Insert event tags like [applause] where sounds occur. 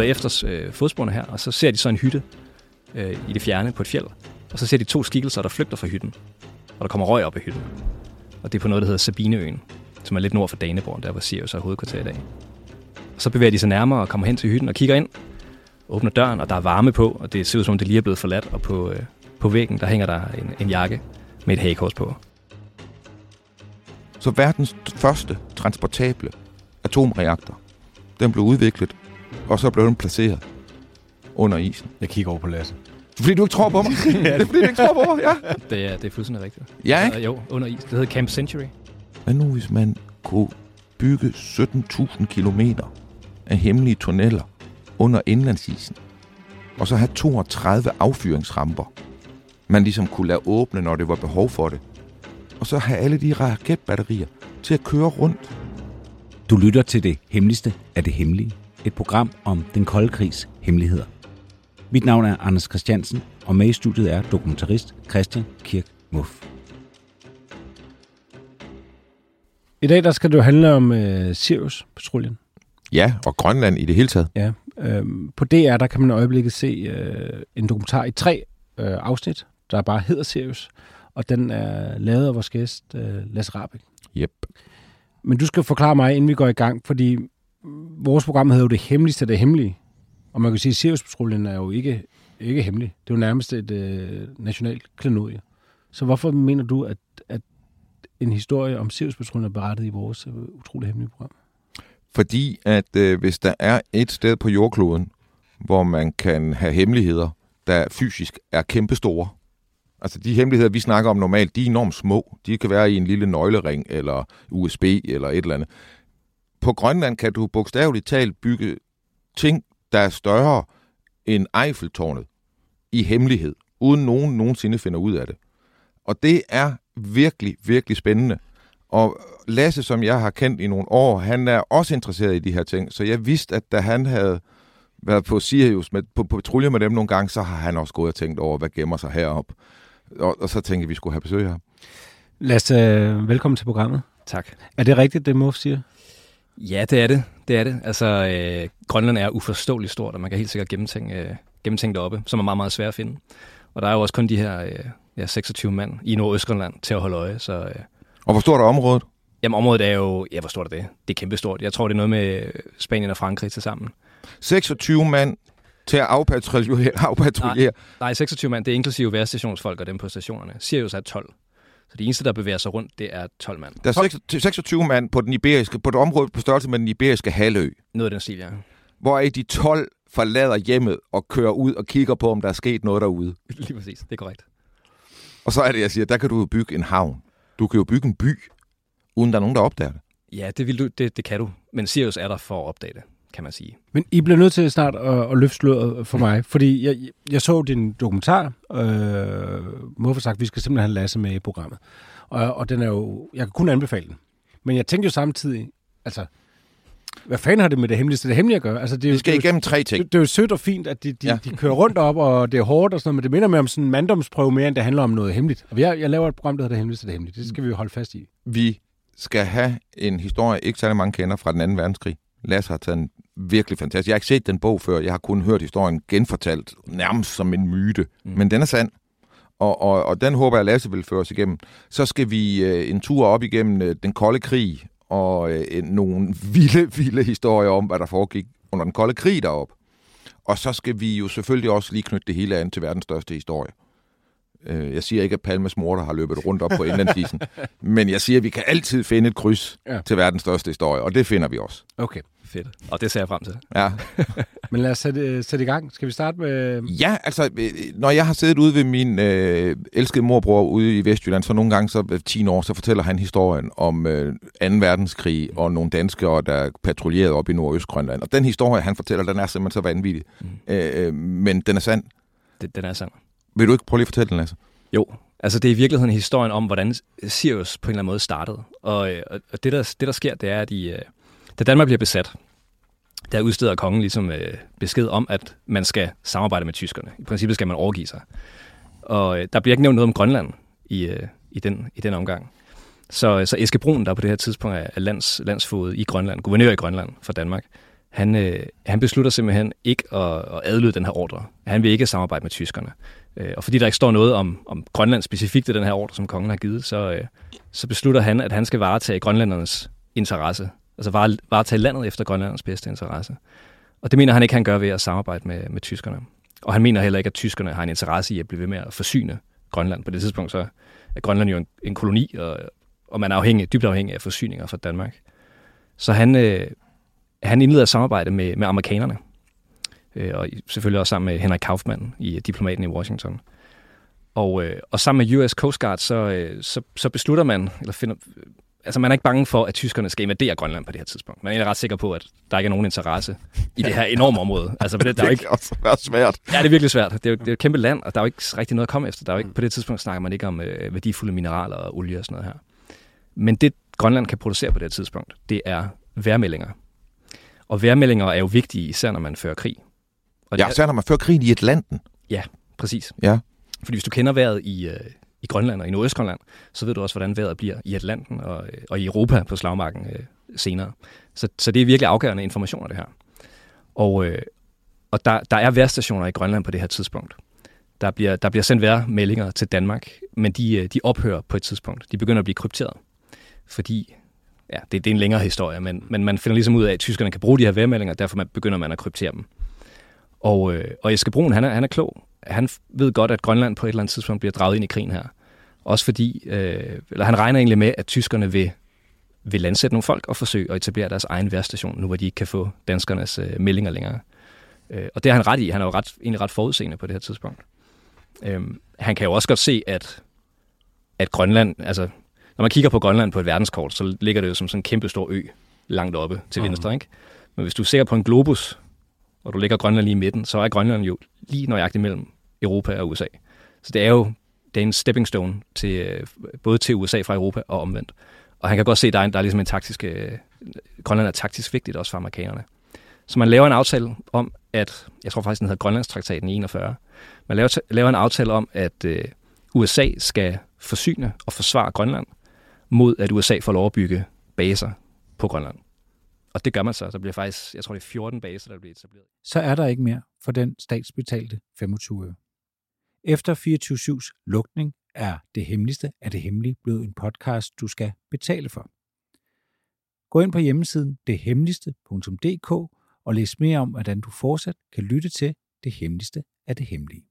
Følger efter øh, fodsporene her, og så ser de så en hytte øh, i det fjerne på et fjeld. Og så ser de to skikkelser, der flygter fra hytten. Og der kommer røg op af hytten. Og det er på noget, der hedder Sabineøen, som er lidt nord for Daneborg, der hvor Sirius er hovedkvarter i dag. Og så bevæger de sig nærmere og kommer hen til hytten og kigger ind, åbner døren, og der er varme på, og det ser ud som om, det lige er blevet forladt, og på, øh, på væggen, der hænger der en, en jakke med et hagekors på. Så verdens første transportable atomreaktor, den blev udviklet, og så blev den placeret under isen. Jeg kigger over på Lasse. Fordi du ikke tror på mig? [laughs] det er fordi, du ikke tror på mig, ja. Det er, det er fuldstændig rigtigt. Ja, ikke? Og jo, under is. Det hedder Camp Century. Hvad nu, hvis man kunne bygge 17.000 kilometer af hemmelige tunneller under indlandsisen, og så have 32 affyringsramper, man ligesom kunne lade åbne, når det var behov for det, og så have alle de raketbatterier til at køre rundt. Du lytter til det hemmeligste af det hemmelige. Et program om den kolde krigs hemmeligheder. Mit navn er Anders Christiansen, og med i studiet er dokumentarist Christian Kirk Muff. I dag der skal det jo handle om øh, Sirius-patruljen. Ja, og Grønland i det hele taget. Ja, øh, på DR der kan man i øjeblikket se øh, en dokumentar i tre øh, afsnit, der bare hedder Sirius, og den er lavet af vores gæst øh, Lasse Rabeck. Yep. Men du skal forklare mig, inden vi går i gang, fordi vores program hedder jo det hemmeligste af det hemmelige. Og man kan sige, at Sirius-patruljen er jo ikke, ikke hemmelig. Det er jo nærmest et øh, nationalt klenodie. Så hvorfor mener du, at, at en historie om Sirius-patruljen er berettet i vores øh, utrolig hemmelige program? Fordi at øh, hvis der er et sted på jordkloden, hvor man kan have hemmeligheder, der fysisk er kæmpestore, altså de hemmeligheder, vi snakker om normalt, de er enormt små. De kan være i en lille nøglering, eller USB, eller et eller andet. På Grønland kan du bogstaveligt talt bygge ting, der er større end Eiffeltårnet i hemmelighed, uden nogen nogensinde finder ud af det. Og det er virkelig, virkelig spændende. Og Lasse, som jeg har kendt i nogle år, han er også interesseret i de her ting. Så jeg vidste, at da han havde været på Sirius, med, på, på patrulje med dem nogle gange, så har han også gået og tænkt over, hvad gemmer sig herop. Og, og så tænkte jeg, at vi skulle have besøg her. Lasse, øh, velkommen til programmet. Tak. Er det rigtigt, det Muff siger? Ja, det er det. Det er det. Altså, øh, Grønland er uforståeligt stort, og man kan helt sikkert gennemtænke, øh, gennemtænke det oppe, som er meget, meget svært at finde. Og der er jo også kun de her øh, ja, 26 mand i Nordøstgrønland til at holde øje. Så, øh, Og hvor stort er området? jamen, området er jo... Ja, hvor stort er det? Det er kæmpestort. Jeg tror, det er noget med Spanien og Frankrig til sammen. 26 mand til at afpatruljere. afpatruljere. Nej, 26 mand, det er inklusive værstationsfolk og dem på stationerne. Sirius er 12. Så det eneste, der bevæger sig rundt, det er 12 mand. Der er 26 26 mand på, den iberiske, på et område på størrelse med den iberiske halvø, Noget af den stil, ja. hvor de 12 forlader hjemmet og kører ud og kigger på, om der er sket noget derude. [laughs] Lige præcis, det er korrekt. Og så er det, jeg siger, der kan du jo bygge en havn. Du kan jo bygge en by, uden der er nogen, der opdager det. Ja, det, vil du, det, det kan du. Men Sirius er der for at opdage det, kan man sige. Men I bliver nødt til snart at, at løfte sløret for mig, fordi jeg, jeg så din dokumentar, øh, hvorfor sagt, vi skal simpelthen have Lasse med i programmet. Og, og den er jo, jeg kan kun anbefale den. Men jeg tænkte jo samtidig, altså, hvad fanden har det med det hemmeligste det hemmelige at gøre? Altså, det, er jo- Vi skal det, er igennem tre ting. det, det er jo sødt og fint, at de, de, ja. Ja. de kører rundt op, og det er hårdt og sådan noget, men det minder mere om sådan en manddomsprøve mere, end det handler om noget hemmeligt. Og jeg, jeg laver et program, der hedder Det Hemmeligste det Hemmelige. Det skal vi jo holde fast i. Vi skal have en historie, ikke særlig mange kender fra den anden verdenskrig. Lasse har taget en virkelig fantastisk. Jeg har ikke set den bog før. Jeg har kun hørt historien genfortalt, nærmest som en myte. Mm. Men den er sand. Og, og, og den håber jeg, Lasse vil føre os igennem. Så skal vi øh, en tur op igennem øh, den kolde krig, og øh, nogle [laughs] vilde, vilde historier om, hvad der foregik under den kolde krig deroppe. Og så skal vi jo selvfølgelig også lige knytte det hele an til verdens største historie. Øh, jeg siger ikke, at Palmes morter har løbet rundt op på indlandsisen, [laughs] men jeg siger, at vi kan altid finde et kryds Ja. til verdens største historie, og det finder vi også. Okay. Fedt. Og det ser jeg frem til. Ja, [laughs] Men lad os sætte, sætte i gang. Skal vi starte med... ja altså, øh, når jeg har siddet ude ved min øh, elskede morbror ude i Vestjylland, så nogle gange, så øh, 10 år, så fortæller han historien om øh, 2. verdenskrig og nogle danskere, der patruljerede op i Nordøstgrønland. Og den historie, han fortæller, den er simpelthen så vanvittig. Mm. Øh, øh, men den er sand. Det, den er sand. Vil du ikke prøve lige at fortælle den, Lasse? Jo, altså det er i virkeligheden historien om, hvordan Sirius på en eller anden måde startede. Og, øh, og- det, der, det, der sker, det er, at i, øh, da Danmark bliver besat, der udsteder kongen ligesom øh, besked om, at man skal samarbejde med tyskerne. I princippet skal man overgive sig. Og øh, der bliver ikke nævnt noget om Grønland i, øh, i, den, i den omgang. Så, øh, så Eske Brun, der på det her tidspunkt er er lands, landsfod i Grønland, guvernør i Grønland for Danmark, han, øh, han beslutter simpelthen ikke at, at adlyde den her ordre. Han vil ikke samarbejde med tyskerne. Øh, og fordi der ikke står noget om, om Grønland specifikt i den her ordre, som kongen har givet, så, øh, så beslutter han, at han skal varetage grønlændernes interesse. Altså vare- varetage landet efter grønlændernes bedste interesse. Og det mener han ikke, han gør ved at samarbejde med, med tyskerne. Og han mener heller ikke, at tyskerne har en interesse i at blive ved med at forsyne Grønland. På det tidspunkt så er Grønland jo en, en koloni, og, og man er afhængig, dybt afhængig af forsyninger fra Danmark. Så han, øh, han indleder samarbejde med, med amerikanerne. Øh, og selvfølgelig også sammen med Henrik Kaufmann, i diplomaten i Washington. Og, øh, og sammen med US Coast Guard, så, øh, så, så beslutter man, eller finder, altså man er ikke bange for, at tyskerne skal invadere Grønland på det her tidspunkt. Man er ret sikker på, at der ikke er nogen interesse i det her enorme område. Altså, for det, der er jo [laughs] ikke, kan også svært. Ja, det er virkelig svært. Det er, jo, det er jo et kæmpe land, og der er jo ikke rigtig noget at komme efter. Der er jo ikke, på det tidspunkt snakker man ikke om øh, værdifulde mineraler og olie og sådan noget her. Men det, Grønland kan producere på det her tidspunkt, det er vejrmeldinger. Og vejrmeldinger er jo vigtige, især når man fører krig. Og det Ja, er- så når man fører krigen i Atlanten. præcis. Ja. Fordi hvis du kender vejret i, øh, i Grønland og i Nordøstgrønland, så ved du også, hvordan vejret bliver i Atlanten og, øh, og i Europa på slagmarken øh, senere. Så, så det er virkelig afgørende informationer, det her. Og, øh, og der, der er vejrstationer i Grønland på det her tidspunkt. Der bliver, der bliver sendt vejrmeldinger til Danmark, men de, øh, de ophører på et tidspunkt. De begynder at blive krypteret. Fordi, ja, det, det er en længere historie, men, men man finder ligesom ud af, at tyskerne kan bruge de her vejrmeldinger, derfor man begynder man at kryptere dem. Og, øh, og Eske Brun, han er, han er klog. Han ved godt, at Grønland på et eller andet tidspunkt bliver draget ind i krigen her. Også fordi, øh, eller han regner egentlig med, at tyskerne vil, vil landsætte nogle folk og forsøge at etablere deres egen værstation, nu hvor de ikke kan få danskernes øh, meldinger længere. Øh, og det har han ret i. Han er jo ret, egentlig ret forudseende på det her tidspunkt. Øh, han kan jo også godt se, at, at Grønland, altså når man kigger på Grønland på et verdenskort, så ligger det jo som sådan en kæmpe stor ø langt oppe til venstre, ikke? Men hvis du ser på en globus, og du ligger Grønland lige i midten, så er Grønland jo lige nøjagtigt mellem Europa og USA. Så det er jo det er en stepping stone til, øh, både til USA fra Europa og omvendt. Og han kan godt se, at der er, der er ligesom en taktisk... Øh, Grønland er taktisk vigtigt også for amerikanerne. Så man laver en aftale om, at... Jeg tror faktisk, den hedder Grønlandstraktaten i 41. Man laver, laver en aftale om, at øh, USA skal forsyne og forsvare Grønland mod, at USA får lov at bygge baser på Grønland. Og det gør man så. Der bliver faktisk, jeg tror det er 14 baser, der bliver etableret. så er der ikke mere for den statsbetalte 25 øre. Efter 24-7's lukning er det hemmeligste af det hemmelige blevet en podcast, du skal betale for. Gå ind på hjemmesiden dethemmeligste.dk og læs mere om, hvordan du fortsat kan lytte til det hemmeligste af det hemmelige.